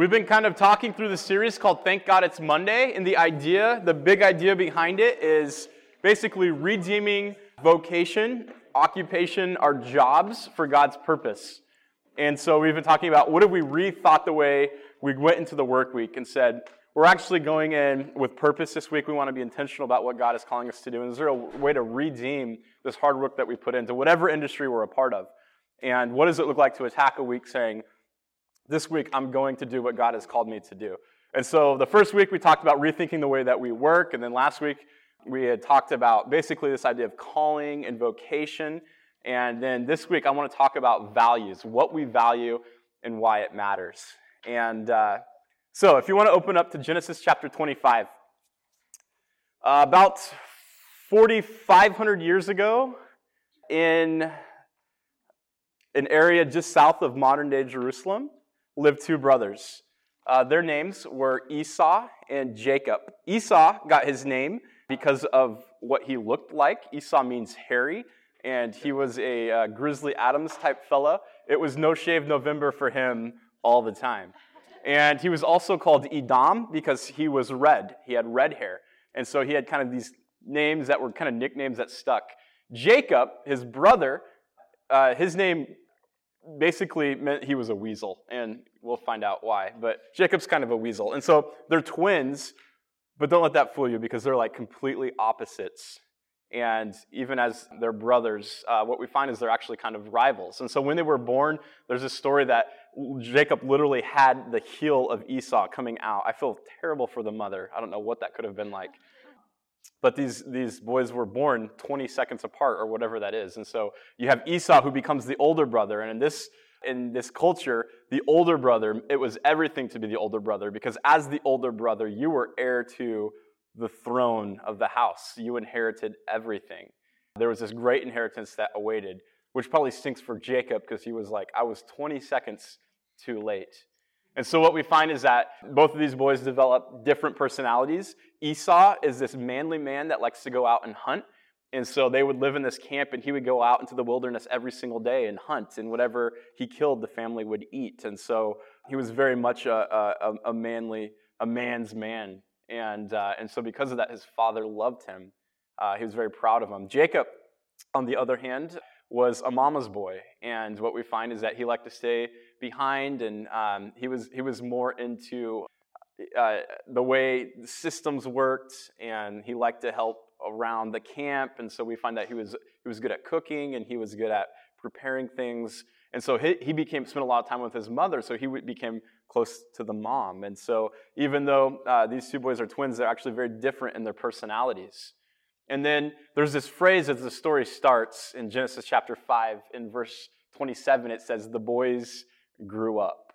We've been kind of talking through the series called Thank God It's Monday, and the idea, the big idea behind it is basically redeeming vocation, occupation, our jobs for God's purpose. And so we've been talking about what if we rethought the way we went into the work week and said, we're actually going in with purpose this week. We want to be intentional about what God is calling us to do. And is there a way to redeem this hard work that we put into whatever industry we're a part of? And what does it look like to attack a week saying, this week I'm going to do what God has called me to do. And so the first week we talked about rethinking the way that we work, and then last week we had talked about basically this idea of calling and vocation. And then this week I want to talk about values, what we value and why it matters. And uh, so if you want to open up to Genesis chapter 25, uh, about 4,500 years ago, in an area just south of modern day Jerusalem, lived two brothers. Uh, their names were Esau and Jacob. Esau got his name because of what he looked like. Esau means hairy, and he was a uh, Grizzly Adams type fella. It was no shave November for him all the time. And he was also called Edom because he was red. He had red hair. And so he had kind of these names that were kind of nicknames that stuck. Jacob, his brother, uh, his name basically meant he was a weasel, and we'll find out why. But Jacob's kind of a weasel. And so they're twins, but don't let that fool you because they're like completely opposites. And even as their brothers, uh, what we find is they're actually kind of rivals. And so when they were born, there's a story that Jacob literally had the heel of Esau coming out. I feel terrible for the mother. I don't know what that could have been like. But these, these boys were born 20 seconds apart or whatever that is. And so you have Esau who becomes the older brother. And in this, in this culture, the older brother, it was everything to be the older brother because as the older brother, you were heir to the throne of the house. You inherited everything. There was this great inheritance that awaited, which probably stinks for Jacob because he was like, I was 20 seconds too late. And so what we find is that both of these boys develop different personalities. Esau is this manly man that likes to go out and hunt. And so they would live in this camp, and he would go out into the wilderness every single day and hunt, and whatever he killed, the family would eat. And so he was very much a, a, a manly, a man's man. And, uh, and so because of that, his father loved him. Uh, he was very proud of him. Jacob, on the other hand, was a mama's boy. And what we find is that he liked to stay behind, and um, he, was, he was more into uh, the way the systems worked, and he liked to help around the camp. And so we find that he was, he was good at cooking, and he was good at preparing things. And so he, he became spent a lot of time with his mother, so he became close to the mom. And so even though uh, these two boys are twins, they're actually very different in their personalities. And then there's this phrase as the story starts in Genesis chapter 5, in verse 27, it says, The boys grew up.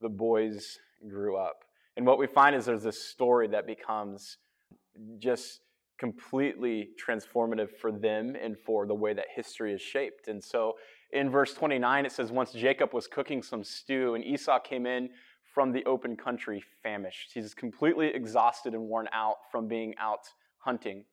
The boys grew up. And what we find is there's this story that becomes just completely transformative for them and for the way that history is shaped. And so in verse 29, it says, Once Jacob was cooking some stew, and Esau came in from the open country famished. He's completely exhausted and worn out from being out hunting.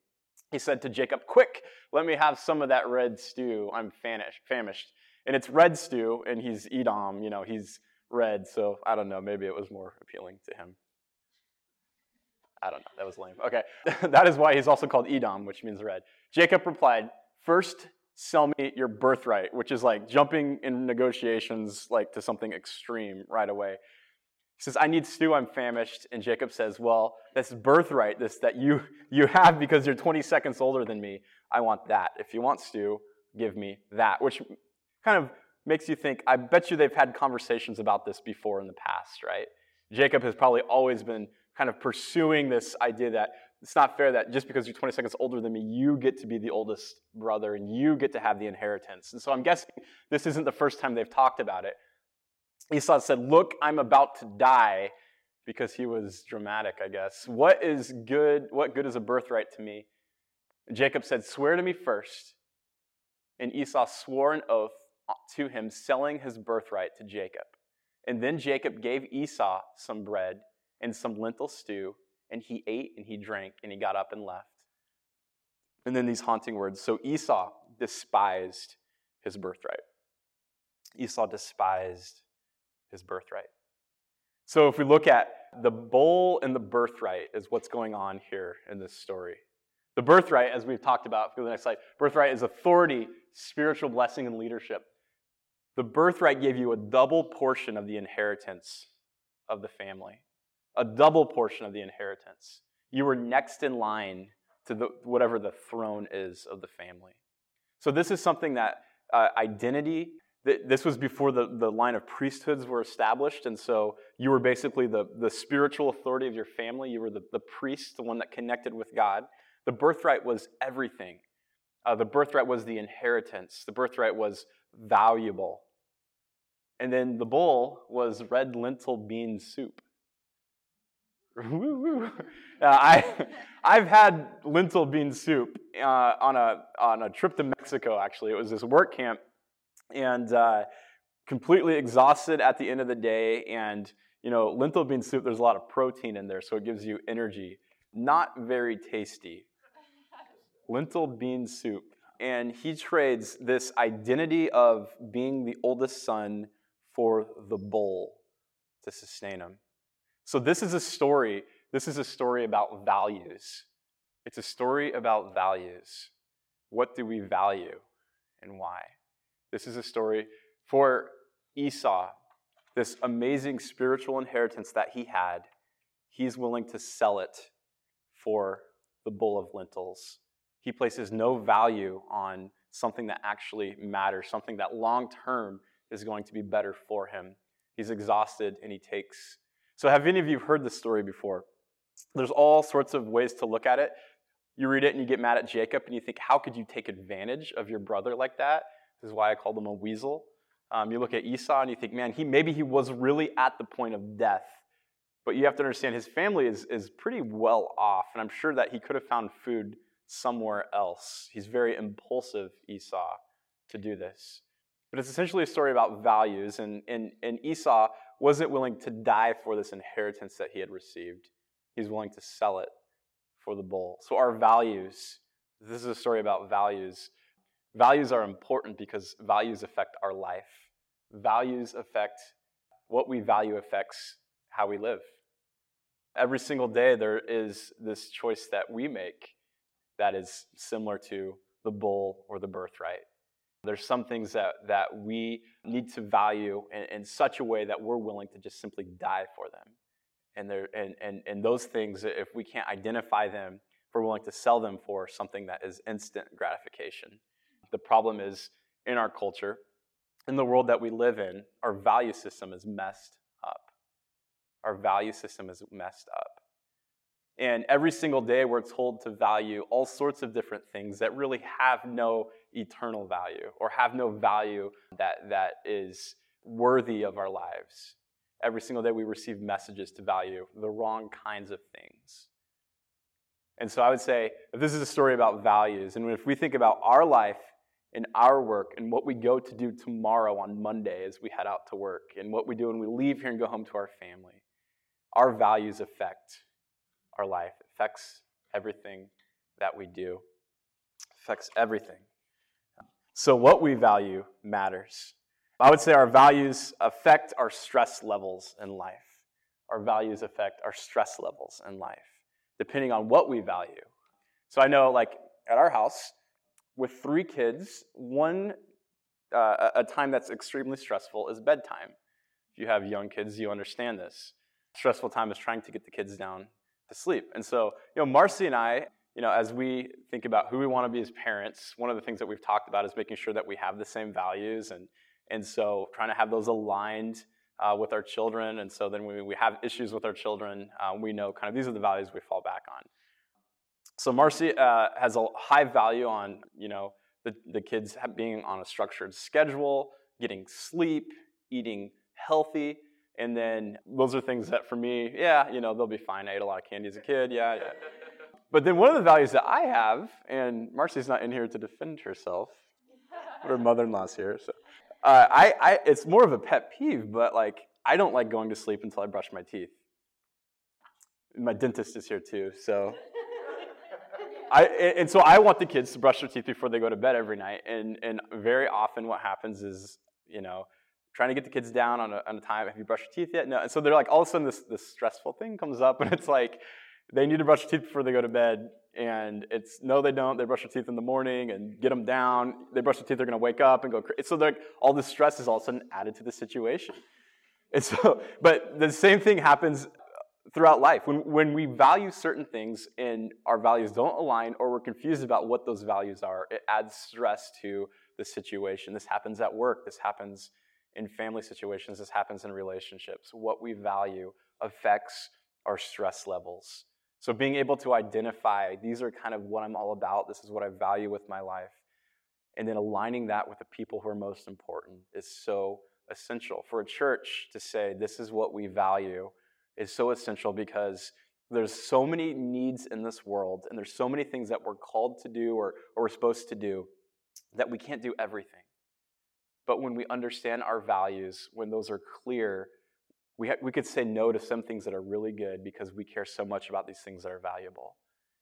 He said to Jacob, Quick, let me have some of that red stew. I'm famished. And it's red stew, and he's Edom, you know, he's red, so I don't know, maybe it was more appealing to him. I don't know, that was lame. Okay, that is why he's also called Edom, which means red. Jacob replied, First, sell me your birthright, which is like jumping in negotiations like to something extreme right away. He says, I need stew, I'm famished. And Jacob says, Well, this birthright, this that you you have because you're 20 seconds older than me, I want that. If you want stew, give me that. Which kind of makes you think, I bet you they've had conversations about this before in the past, right? Jacob has probably always been kind of pursuing this idea that it's not fair that just because you're 20 seconds older than me, you get to be the oldest brother and you get to have the inheritance. And so I'm guessing this isn't the first time they've talked about it. Esau said, Look, I'm about to die because he was dramatic, I guess. What is good? What good is a birthright to me? Jacob said, Swear to me first. And Esau swore an oath to him, selling his birthright to Jacob. And then Jacob gave Esau some bread and some lentil stew, and he ate and he drank, and he got up and left. And then these haunting words So Esau despised his birthright. Esau despised his birthright. So if we look at the bowl and the birthright is what's going on here in this story. The birthright, as we've talked about, go to the next slide. Birthright is authority, spiritual blessing, and leadership. The birthright gave you a double portion of the inheritance of the family, a double portion of the inheritance. You were next in line to the, whatever the throne is of the family. So, this is something that uh, identity, th- this was before the, the line of priesthoods were established. And so, you were basically the, the spiritual authority of your family. You were the, the priest, the one that connected with God. The birthright was everything. Uh, the birthright was the inheritance, the birthright was valuable. And then the bowl was red lentil bean soup. uh, I, I've had lentil bean soup uh, on, a, on a trip to Mexico, actually. It was this work camp, and uh, completely exhausted at the end of the day. And, you know, lentil bean soup, there's a lot of protein in there, so it gives you energy. Not very tasty. lentil bean soup. And he trades this identity of being the oldest son for the bowl to sustain him. So, this is a story. This is a story about values. It's a story about values. What do we value and why? This is a story for Esau, this amazing spiritual inheritance that he had. He's willing to sell it for the bowl of lentils. He places no value on something that actually matters, something that long term is going to be better for him. He's exhausted and he takes. So, have any of you heard this story before? There's all sorts of ways to look at it. You read it and you get mad at Jacob and you think, how could you take advantage of your brother like that? This is why I called him a weasel. Um, you look at Esau and you think, man, he maybe he was really at the point of death. But you have to understand his family is, is pretty well off, and I'm sure that he could have found food somewhere else. He's very impulsive, Esau, to do this. But it's essentially a story about values, and, and, and Esau wasn't willing to die for this inheritance that he had received. He's willing to sell it for the bull. So, our values this is a story about values. Values are important because values affect our life. Values affect what we value, affects how we live. Every single day, there is this choice that we make that is similar to the bull or the birthright. There's some things that, that we need to value in, in such a way that we're willing to just simply die for them. And, there, and, and, and those things, if we can't identify them, if we're willing to sell them for something that is instant gratification. The problem is in our culture, in the world that we live in, our value system is messed up. Our value system is messed up. And every single day, we're told to value all sorts of different things that really have no eternal value or have no value that, that is worthy of our lives. Every single day, we receive messages to value the wrong kinds of things. And so I would say, if this is a story about values, and if we think about our life and our work and what we go to do tomorrow on Monday as we head out to work, and what we do when we leave here and go home to our family, our values affect our life, it affects everything that we do, it affects everything. So, what we value matters. I would say our values affect our stress levels in life. Our values affect our stress levels in life, depending on what we value. So, I know, like at our house, with three kids, one uh, a time that's extremely stressful is bedtime. If you have young kids, you understand this. Stressful time is trying to get the kids down to sleep. And so, you know, Marcy and I, you know, as we think about who we want to be as parents, one of the things that we've talked about is making sure that we have the same values, and and so trying to have those aligned uh, with our children. And so then when we have issues with our children, uh, we know kind of these are the values we fall back on. So Marcy uh, has a high value on you know the the kids being on a structured schedule, getting sleep, eating healthy, and then those are things that for me, yeah, you know, they'll be fine. I ate a lot of candy as a kid, yeah, yeah. But then one of the values that I have, and Marcy's not in here to defend herself, but her mother-in-law's here, so uh, I, I, it's more of a pet peeve. But like, I don't like going to sleep until I brush my teeth. My dentist is here too, so. I, and so I want the kids to brush their teeth before they go to bed every night. And, and very often what happens is, you know, trying to get the kids down on a, on a time. Have you brushed your teeth yet? No. And so they're like, all of a sudden, this, this stressful thing comes up, and it's like, they need to brush their teeth before they go to bed. And it's no, they don't. They brush their teeth in the morning and get them down. They brush their teeth, they're going to wake up and go. Crazy. So like, all this stress is all of a sudden added to the situation. And so, but the same thing happens throughout life. When, when we value certain things and our values don't align or we're confused about what those values are, it adds stress to the situation. This happens at work, this happens in family situations, this happens in relationships. What we value affects our stress levels. So being able to identify these are kind of what I'm all about, this is what I value with my life, and then aligning that with the people who are most important is so essential. For a church to say this is what we value is so essential because there's so many needs in this world and there's so many things that we're called to do or, or we're supposed to do that we can't do everything. But when we understand our values, when those are clear, we, ha- we could say no to some things that are really good because we care so much about these things that are valuable.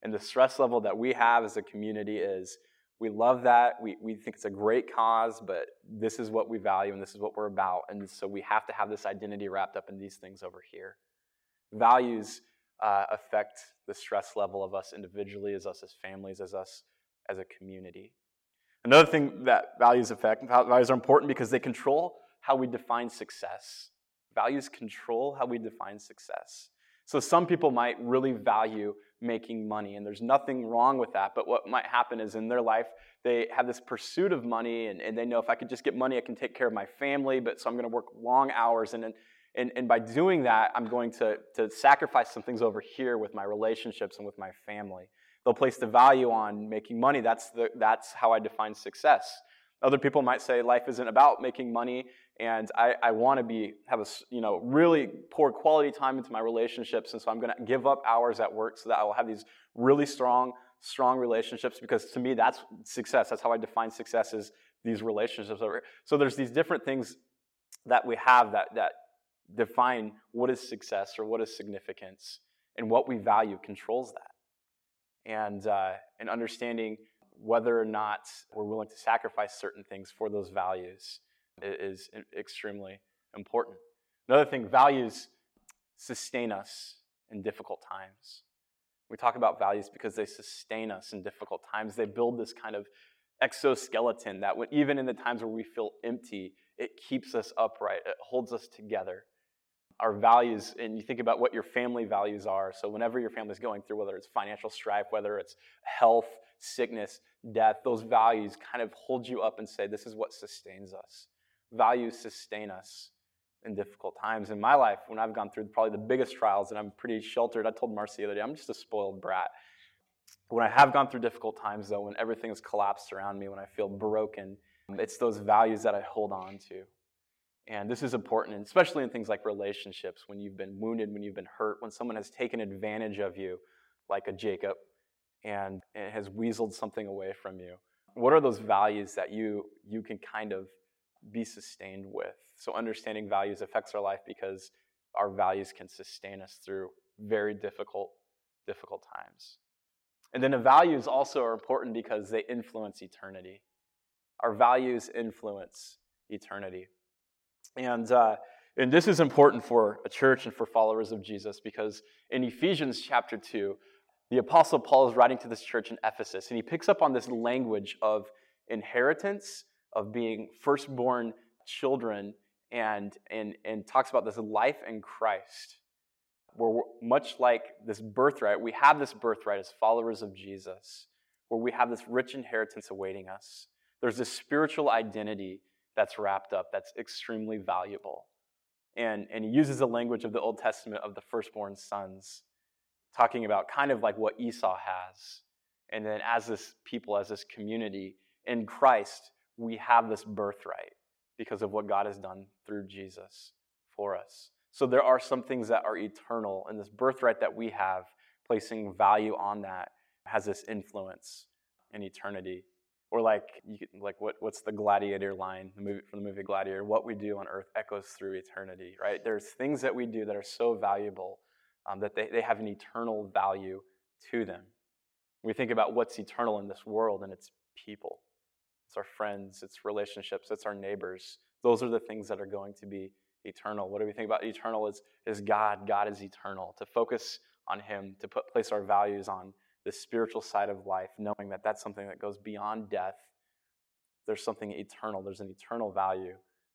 And the stress level that we have as a community is we love that. We, we think it's a great cause, but this is what we value and this is what we're about. And so we have to have this identity wrapped up in these things over here. Values uh, affect the stress level of us individually, as us as families, as us as a community. Another thing that values affect, values are important because they control how we define success. Values control how we define success. So some people might really value making money, and there's nothing wrong with that. But what might happen is in their life, they have this pursuit of money, and, and they know if I could just get money, I can take care of my family, but so I'm going to work long hours. And, and, and by doing that, I'm going to, to sacrifice some things over here with my relationships and with my family. They'll place the value on making money. That's, the, that's how I define success. Other people might say life isn't about making money, and I, I want to be have a you know really pour quality time into my relationships, and so I'm going to give up hours at work so that I will have these really strong strong relationships because to me that's success. That's how I define success is these relationships. So there's these different things that we have that that define what is success or what is significance, and what we value controls that, and uh, and understanding whether or not we're willing to sacrifice certain things for those values is extremely important. Another thing, values sustain us in difficult times. We talk about values because they sustain us in difficult times. They build this kind of exoskeleton that when, even in the times where we feel empty, it keeps us upright, it holds us together. Our values, and you think about what your family values are. So, whenever your family is going through, whether it's financial strife, whether it's health, sickness, death, those values kind of hold you up and say, This is what sustains us. Values sustain us in difficult times. In my life, when I've gone through probably the biggest trials, and I'm pretty sheltered, I told Marcy the other day, I'm just a spoiled brat. When I have gone through difficult times, though, when everything has collapsed around me, when I feel broken, it's those values that I hold on to. And this is important, especially in things like relationships, when you've been wounded, when you've been hurt, when someone has taken advantage of you, like a Jacob, and it has weaseled something away from you. What are those values that you you can kind of be sustained with? So understanding values affects our life because our values can sustain us through very difficult difficult times. And then the values also are important because they influence eternity. Our values influence eternity. And uh, and this is important for a church and for followers of Jesus because in Ephesians chapter 2, the Apostle Paul is writing to this church in Ephesus, and he picks up on this language of inheritance, of being firstborn children, and, and, and talks about this life in Christ. Where much like this birthright, we have this birthright as followers of Jesus, where we have this rich inheritance awaiting us. There's this spiritual identity that's wrapped up that's extremely valuable. And, and he uses the language of the Old Testament of the firstborn sons talking about kind of like what Esau has. And then as this people, as this community in Christ, we have this birthright because of what God has done through Jesus for us. So there are some things that are eternal, and this birthright that we have, placing value on that, has this influence in eternity. Or like, like what, what's the gladiator line the movie, from the movie Gladiator? What we do on earth echoes through eternity, right? There's things that we do that are so valuable um, that they, they have an eternal value to them. We think about what's eternal in this world, and it's people, it's our friends, it's relationships, it's our neighbors. Those are the things that are going to be eternal. What do we think about eternal is, is God. God is eternal. To focus on Him, to put, place our values on the spiritual side of life, knowing that that's something that goes beyond death. There's something eternal, there's an eternal value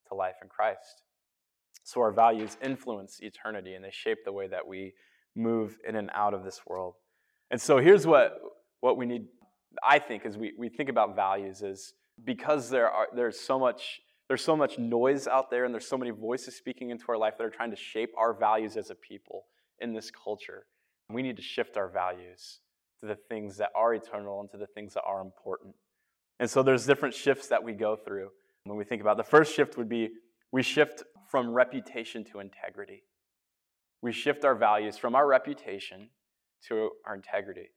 to life in Christ. So our values influence eternity and they shape the way that we move in and out of this world. And so here's what, what we need, I think, as we, we think about values is because there are there's so much there's so much noise out there and there's so many voices speaking into our life that are trying to shape our values as a people in this culture. We need to shift our values to the things that are eternal and to the things that are important. And so there's different shifts that we go through when we think about. It. The first shift would be we shift from reputation to integrity. We shift our values from our reputation to our integrity.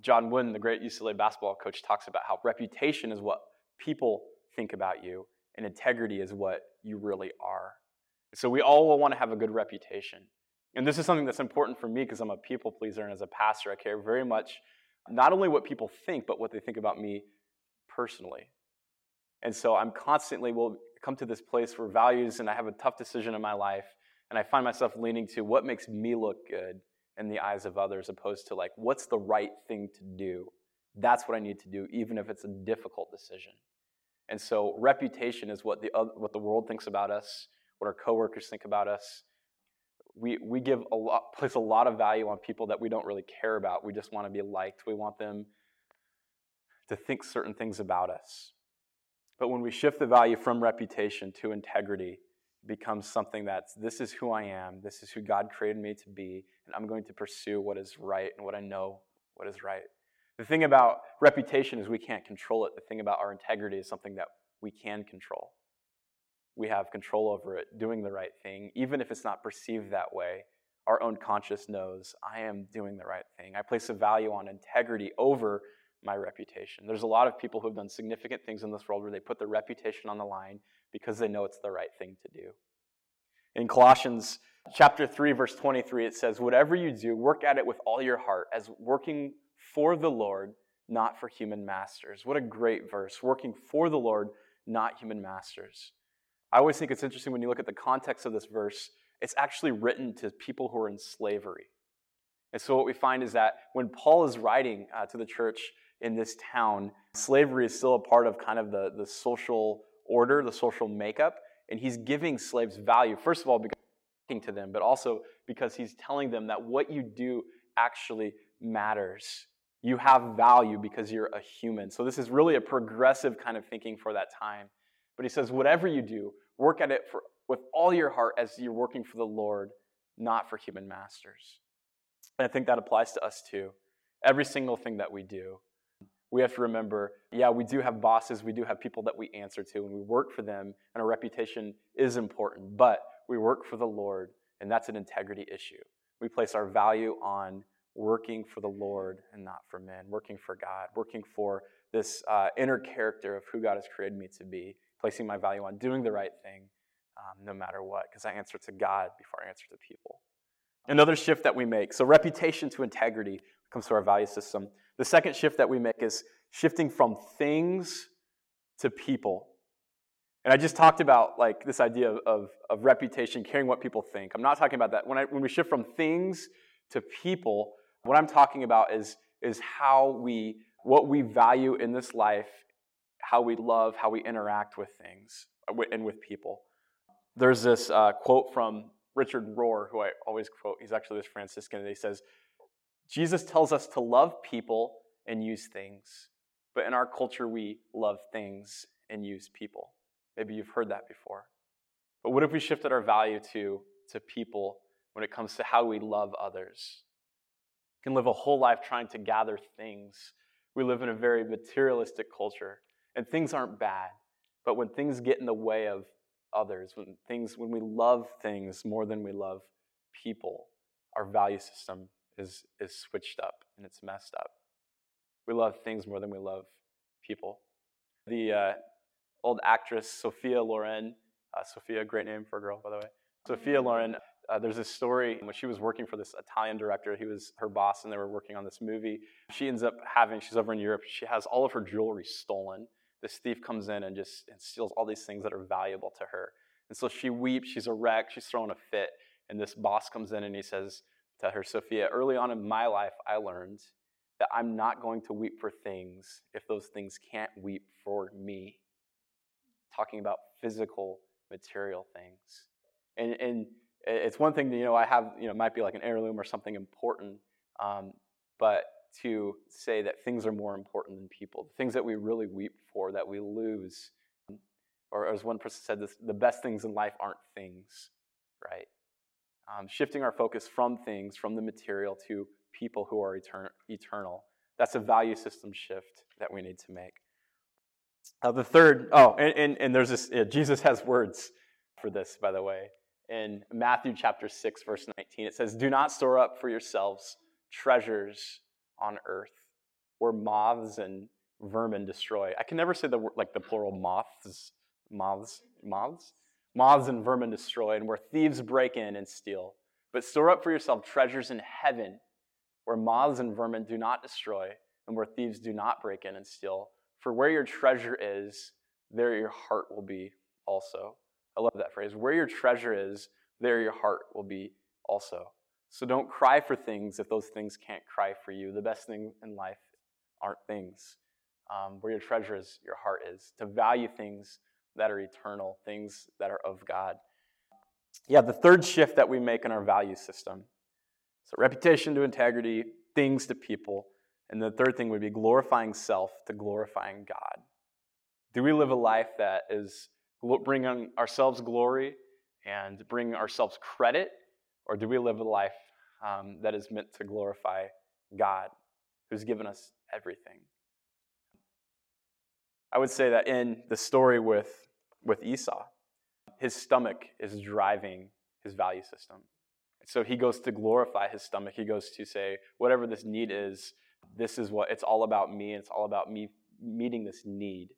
John Wooden, the great UCLA basketball coach, talks about how reputation is what people think about you, and integrity is what you really are. So we all will want to have a good reputation. And this is something that's important for me because I'm a people pleaser, and as a pastor, I care very much not only what people think, but what they think about me personally. And so I'm constantly will come to this place where values, and I have a tough decision in my life, and I find myself leaning to what makes me look good in the eyes of others, opposed to like what's the right thing to do. That's what I need to do, even if it's a difficult decision. And so reputation is what the what the world thinks about us, what our coworkers think about us, we, we give a lot, place a lot of value on people that we don't really care about. We just want to be liked. We want them to think certain things about us. But when we shift the value from reputation to integrity, it becomes something that's this is who I am, this is who God created me to be, and I'm going to pursue what is right and what I know what is right. The thing about reputation is we can't control it. The thing about our integrity is something that we can control we have control over it, doing the right thing, even if it's not perceived that way. Our own conscience knows I am doing the right thing. I place a value on integrity over my reputation. There's a lot of people who have done significant things in this world where they put their reputation on the line because they know it's the right thing to do. In Colossians chapter 3 verse 23 it says, "Whatever you do, work at it with all your heart as working for the Lord, not for human masters." What a great verse. Working for the Lord, not human masters. I always think it's interesting when you look at the context of this verse, it's actually written to people who are in slavery. And so what we find is that when Paul is writing uh, to the church in this town, slavery is still a part of kind of the, the social order, the social makeup, and he's giving slaves value, first of all, because he's talking to them, but also because he's telling them that what you do actually matters. You have value because you're a human. So this is really a progressive kind of thinking for that time. But he says, whatever you do, work at it for, with all your heart as you're working for the Lord, not for human masters. And I think that applies to us too. Every single thing that we do, we have to remember yeah, we do have bosses, we do have people that we answer to, and we work for them, and our reputation is important, but we work for the Lord, and that's an integrity issue. We place our value on working for the Lord and not for men, working for God, working for this uh, inner character of who God has created me to be placing my value on doing the right thing um, no matter what, because I answer to God before I answer to people. Another shift that we make so, reputation to integrity comes to our value system. The second shift that we make is shifting from things to people. And I just talked about like this idea of, of, reputation, caring what people think. I'm not talking about that. When, I, when we shift from things to people, what I'm talking about is, is how we, what we value in this life how we love, how we interact with things uh, and with people. There's this uh, quote from Richard Rohr, who I always quote. He's actually this Franciscan, and he says, Jesus tells us to love people and use things. But in our culture, we love things and use people. Maybe you've heard that before. But what if we shifted our value to, to people when it comes to how we love others? We can live a whole life trying to gather things. We live in a very materialistic culture. And things aren't bad, but when things get in the way of others, when things when we love things more than we love people, our value system is is switched up and it's messed up. We love things more than we love people. The uh, old actress Sophia Loren, uh, Sophia, great name for a girl, by the way. Sophia Loren, uh, there's this story when she was working for this Italian director. He was her boss, and they were working on this movie. She ends up having, she's over in Europe, she has all of her jewelry stolen this thief comes in and just and steals all these things that are valuable to her. And so she weeps, she's a wreck, she's throwing a fit. And this boss comes in and he says to her, Sophia, early on in my life, I learned that I'm not going to weep for things if those things can't weep for me. Talking about physical, material things. And, and it's one thing, you know, I have, you know, might be like an heirloom or something important, um, but to say that things are more important than people, the things that we really weep for, that we lose. Or as one person said, this, the best things in life aren't things, right? Um, shifting our focus from things, from the material, to people who are etern- eternal. That's a value system shift that we need to make. Uh, the third, oh, and, and, and there's this, Jesus has words for this, by the way. In Matthew chapter 6, verse 19, it says, Do not store up for yourselves treasures on earth where moths and vermin destroy. I can never say the like the plural moths, moths, moths, moths and vermin destroy, and where thieves break in and steal. But store up for yourself treasures in heaven where moths and vermin do not destroy, and where thieves do not break in and steal. For where your treasure is, there your heart will be also. I love that phrase. Where your treasure is, there your heart will be also. So don't cry for things if those things can't cry for you. The best thing in life aren't things. Um, where your treasure is, your heart is. To value things that are eternal, things that are of God. Yeah, the third shift that we make in our value system so, reputation to integrity, things to people. And the third thing would be glorifying self to glorifying God. Do we live a life that is bringing ourselves glory and bringing ourselves credit? Or do we live a life um, that is meant to glorify God, who's given us everything? I would say that in the story with, with Esau, his stomach is driving his value system. So he goes to glorify his stomach. He goes to say, whatever this need is, this is what it's all about me, and it's all about me meeting this need.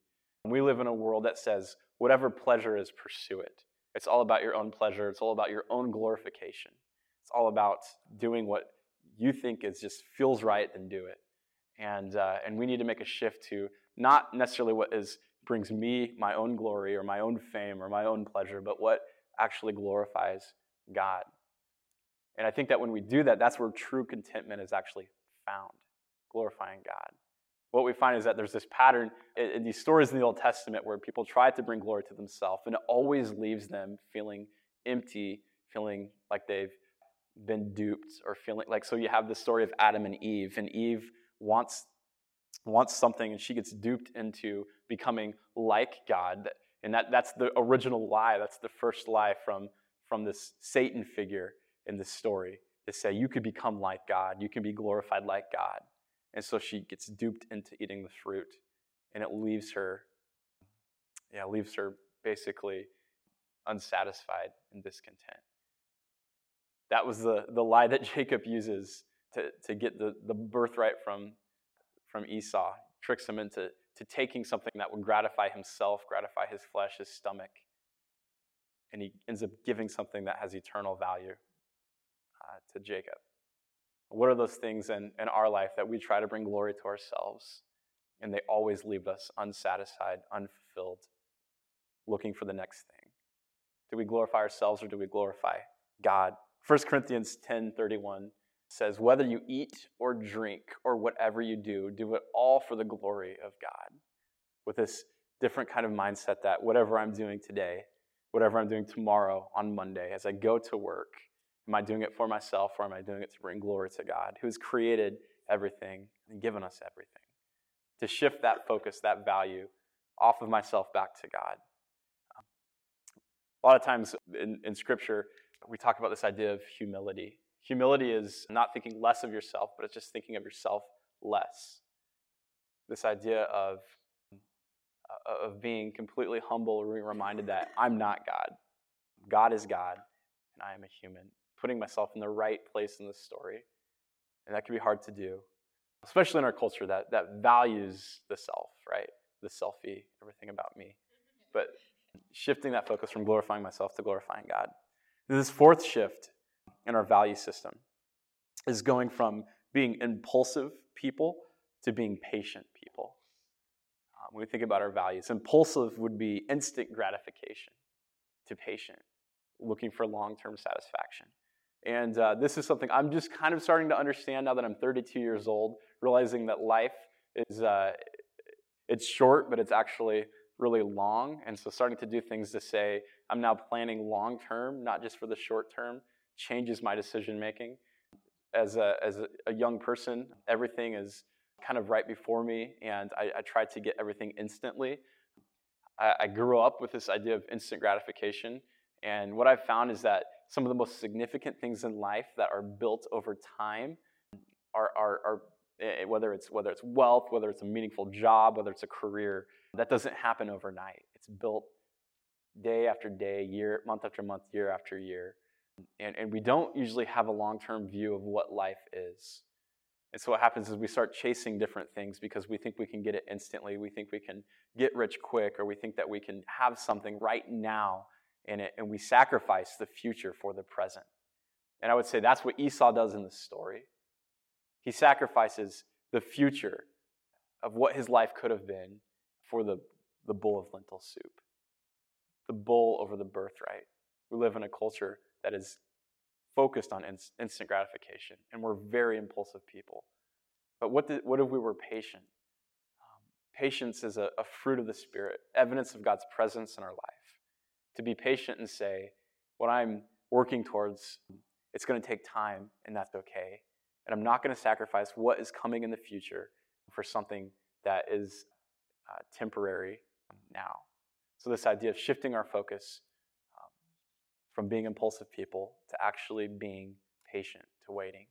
We live in a world that says, whatever pleasure is, pursue it. It's all about your own pleasure, it's all about your own glorification. It's all about doing what you think is just feels right, then do it. And, uh, and we need to make a shift to not necessarily what is brings me my own glory or my own fame or my own pleasure, but what actually glorifies God. And I think that when we do that, that's where true contentment is actually found, glorifying God. What we find is that there's this pattern in these stories in the Old Testament where people try to bring glory to themselves, and it always leaves them feeling empty, feeling like they've been duped, or feeling like so. You have the story of Adam and Eve, and Eve wants wants something, and she gets duped into becoming like God, and that, that's the original lie. That's the first lie from from this Satan figure in this story to say you could become like God, you can be glorified like God. And so she gets duped into eating the fruit, and it leaves her, yeah, leaves her basically unsatisfied and discontent. That was the, the lie that Jacob uses to, to get the, the birthright from, from Esau, tricks him into to taking something that would gratify himself, gratify his flesh, his stomach. And he ends up giving something that has eternal value uh, to Jacob. What are those things in, in our life that we try to bring glory to ourselves and they always leave us unsatisfied, unfulfilled, looking for the next thing? Do we glorify ourselves or do we glorify God? 1 Corinthians 10:31 says, "Whether you eat or drink or whatever you do, do it all for the glory of God." With this different kind of mindset that whatever I'm doing today, whatever I'm doing tomorrow on Monday as I go to work, Am I doing it for myself or am I doing it to bring glory to God who has created everything and given us everything? To shift that focus, that value off of myself back to God. A lot of times in, in Scripture, we talk about this idea of humility. Humility is not thinking less of yourself, but it's just thinking of yourself less. This idea of, uh, of being completely humble, being reminded that I'm not God. God is God, and I am a human putting myself in the right place in the story. And that can be hard to do, especially in our culture that, that values the self, right? The selfie, everything about me. But shifting that focus from glorifying myself to glorifying God. This fourth shift in our value system is going from being impulsive people to being patient people. Um, when we think about our values. Impulsive would be instant gratification to patient, looking for long term satisfaction. And uh, this is something I'm just kind of starting to understand now that I'm 32 years old, realizing that life is uh, it's short, but it's actually really long. And so starting to do things to say, I'm now planning long term, not just for the short term, changes my decision making. As a, as a, young person, everything is kind of right before me, and I, I try to get everything instantly. I, I grew up with this idea of instant gratification, and what I've found is that some of the most significant things in life that are built over time are, are, are eh, whether it's whether it's wealth, whether it's a meaningful job, whether it's a career, that doesn't happen overnight. It's built day after day, year, month after month, year after year. And, and we don't usually have a long term view of what life is. And so what happens is we start chasing different things because we think we can get it instantly. We think we can get rich quick, or we think that we can have something right now in it, and we sacrifice the future for the present. And I would say that's what Esau does in the story. He sacrifices the future of what his life could have been for the, the bowl of lentil soup, the bowl over the birthright. We live in a culture that is focused on instant gratification, and we're very impulsive people. But what, did, what if we were patient? Um, patience is a, a fruit of the Spirit, evidence of God's presence in our life. To be patient and say, what I'm working towards, it's going to take time, and that's okay. And I'm not going to sacrifice what is coming in the future for something that is uh, temporary now. So, this idea of shifting our focus from being impulsive people to actually being patient, to waiting.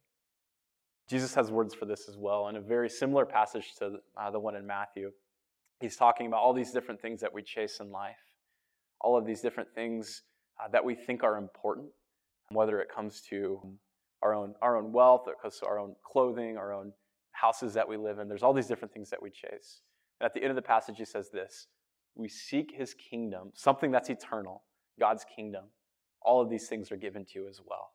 Jesus has words for this as well in a very similar passage to uh, the one in Matthew. He's talking about all these different things that we chase in life, all of these different things uh, that we think are important, whether it comes to our own, our own wealth, or it comes to our own clothing, our own houses that we live in. There's all these different things that we chase. And at the end of the passage, he says this We seek his kingdom, something that's eternal, God's kingdom, all of these things are given to you as well.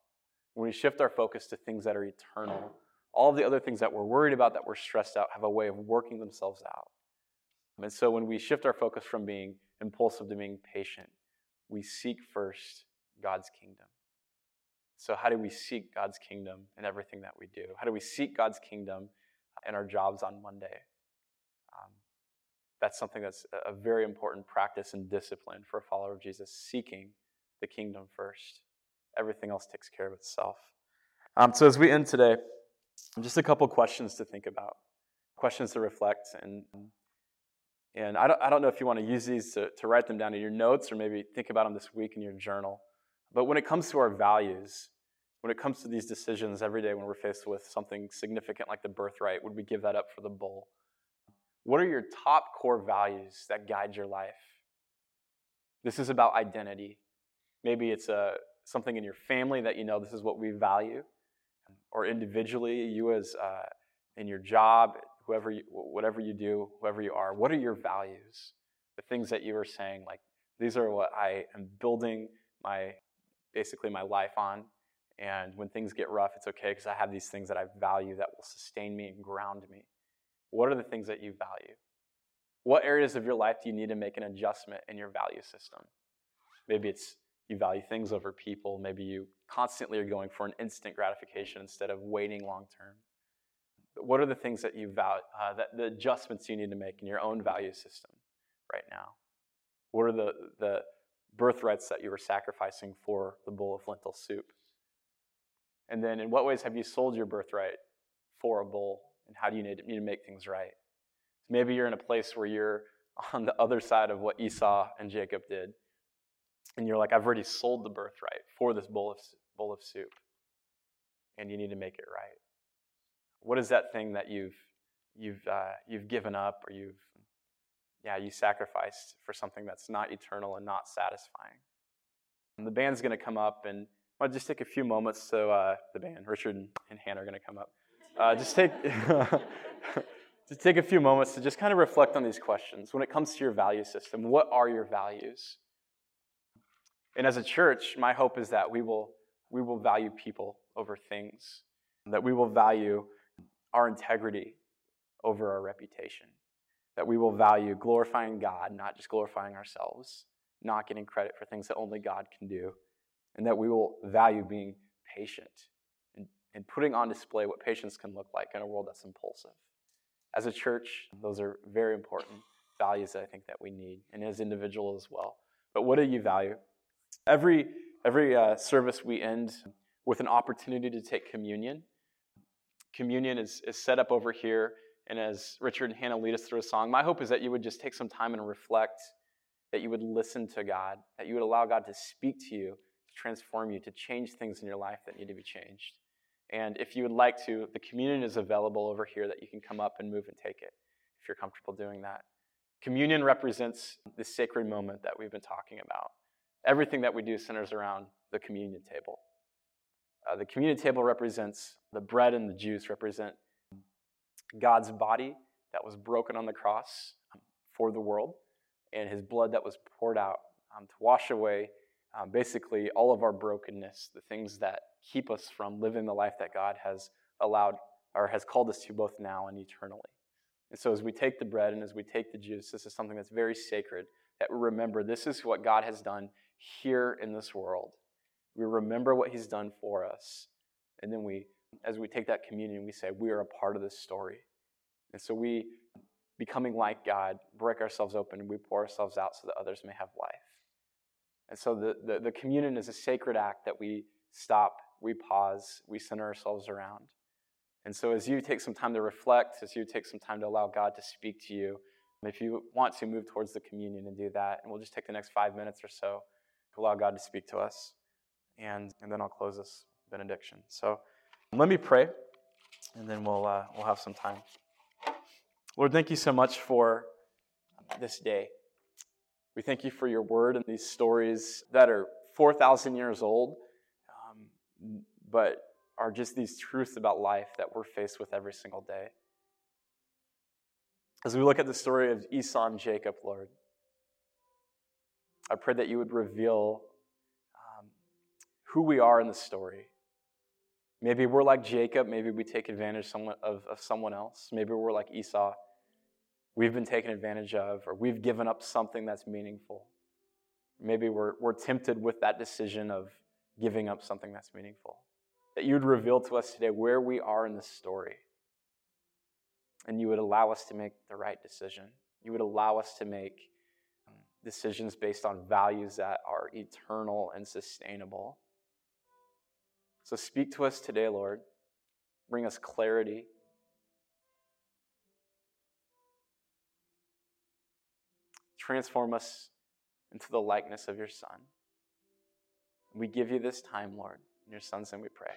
When we shift our focus to things that are eternal, all of the other things that we're worried about, that we're stressed out, have a way of working themselves out. And so when we shift our focus from being impulsive to being patient, we seek first God's kingdom. So, how do we seek God's kingdom in everything that we do? How do we seek God's kingdom in our jobs on Monday? Um, that's something that's a very important practice and discipline for a follower of Jesus, seeking the kingdom first. Everything else takes care of itself. Um, so as we end today, just a couple questions to think about, questions to reflect, and and I don't, I don't know if you want to use these to, to write them down in your notes or maybe think about them this week in your journal. But when it comes to our values, when it comes to these decisions every day when we're faced with something significant like the birthright, would we give that up for the bull? What are your top core values that guide your life? This is about identity. Maybe it's a, uh, something in your family that you know this is what we value, or individually, you as uh, in your job, whoever, you, whatever you do, whoever you are. What are your values? The things that you are saying, like these are what I am building my basically my life on. And when things get rough, it's okay because I have these things that I value that will sustain me and ground me. What are the things that you value? What areas of your life do you need to make an adjustment in your value system? Maybe it's you value things over people. Maybe you constantly are going for an instant gratification instead of waiting long term. What are the things that you value, uh, that the adjustments you need to make in your own value system right now? What are the, the birthrights that you were sacrificing for the bowl of lentil soup? And then, in what ways have you sold your birthright for a bowl? And how do you need to, need to make things right? Maybe you're in a place where you're on the other side of what Esau and Jacob did and you're like, I've already sold the birthright for this bowl of, bowl of soup, and you need to make it right. What is that thing that you've you've uh, you've given up or you've yeah you sacrificed for something that's not eternal and not satisfying? And the band's going to come up, and I'll just take a few moments. So uh, the band, Richard and Hannah, are going to come up. Uh, just take. to take a few moments to just kind of reflect on these questions. When it comes to your value system, what are your values? And as a church, my hope is that we will, we will value people over things, that we will value our integrity over our reputation. that we will value glorifying God, not just glorifying ourselves, not getting credit for things that only God can do, and that we will value being patient and, and putting on display what patience can look like in a world that's impulsive. As a church, those are very important values that I think that we need, and as individuals as well. But what do you value? Every every uh, service we end with an opportunity to take communion. Communion is, is set up over here, and as Richard and Hannah lead us through a song, my hope is that you would just take some time and reflect, that you would listen to God, that you would allow God to speak to you, to transform you, to change things in your life that need to be changed. And if you would like to, the communion is available over here that you can come up and move and take it if you're comfortable doing that. Communion represents the sacred moment that we've been talking about. Everything that we do centers around the communion table. Uh, the communion table represents the bread and the juice represent God's body that was broken on the cross um, for the world, and his blood that was poured out um, to wash away um, basically all of our brokenness, the things that keep us from living the life that God has allowed or has called us to both now and eternally. And so, as we take the bread and as we take the juice, this is something that's very sacred that we remember this is what God has done here in this world. We remember what He's done for us. And then we, as we take that communion, we say, We are a part of this story. And so we, becoming like God, break ourselves open and we pour ourselves out so that others may have life. And so the, the, the communion is a sacred act that we stop, we pause, we center ourselves around. And so as you take some time to reflect, as you take some time to allow God to speak to you, if you want to move towards the communion and do that, and we'll just take the next five minutes or so to allow God to speak to us. And, and then I'll close this benediction. So let me pray, and then we'll, uh, we'll have some time. Lord, thank you so much for this day. We thank you for your word and these stories that are 4,000 years old, um, but are just these truths about life that we're faced with every single day. As we look at the story of Esau and Jacob, Lord, I pray that you would reveal who we are in the story. Maybe we're like Jacob. Maybe we take advantage of, of someone else. Maybe we're like Esau. We've been taken advantage of, or we've given up something that's meaningful. Maybe we're, we're tempted with that decision of giving up something that's meaningful. That you would reveal to us today where we are in the story. And you would allow us to make the right decision. You would allow us to make um, decisions based on values that are eternal and sustainable. So speak to us today, Lord. Bring us clarity. Transform us into the likeness of your Son. We give you this time, Lord. In your Son's name we pray.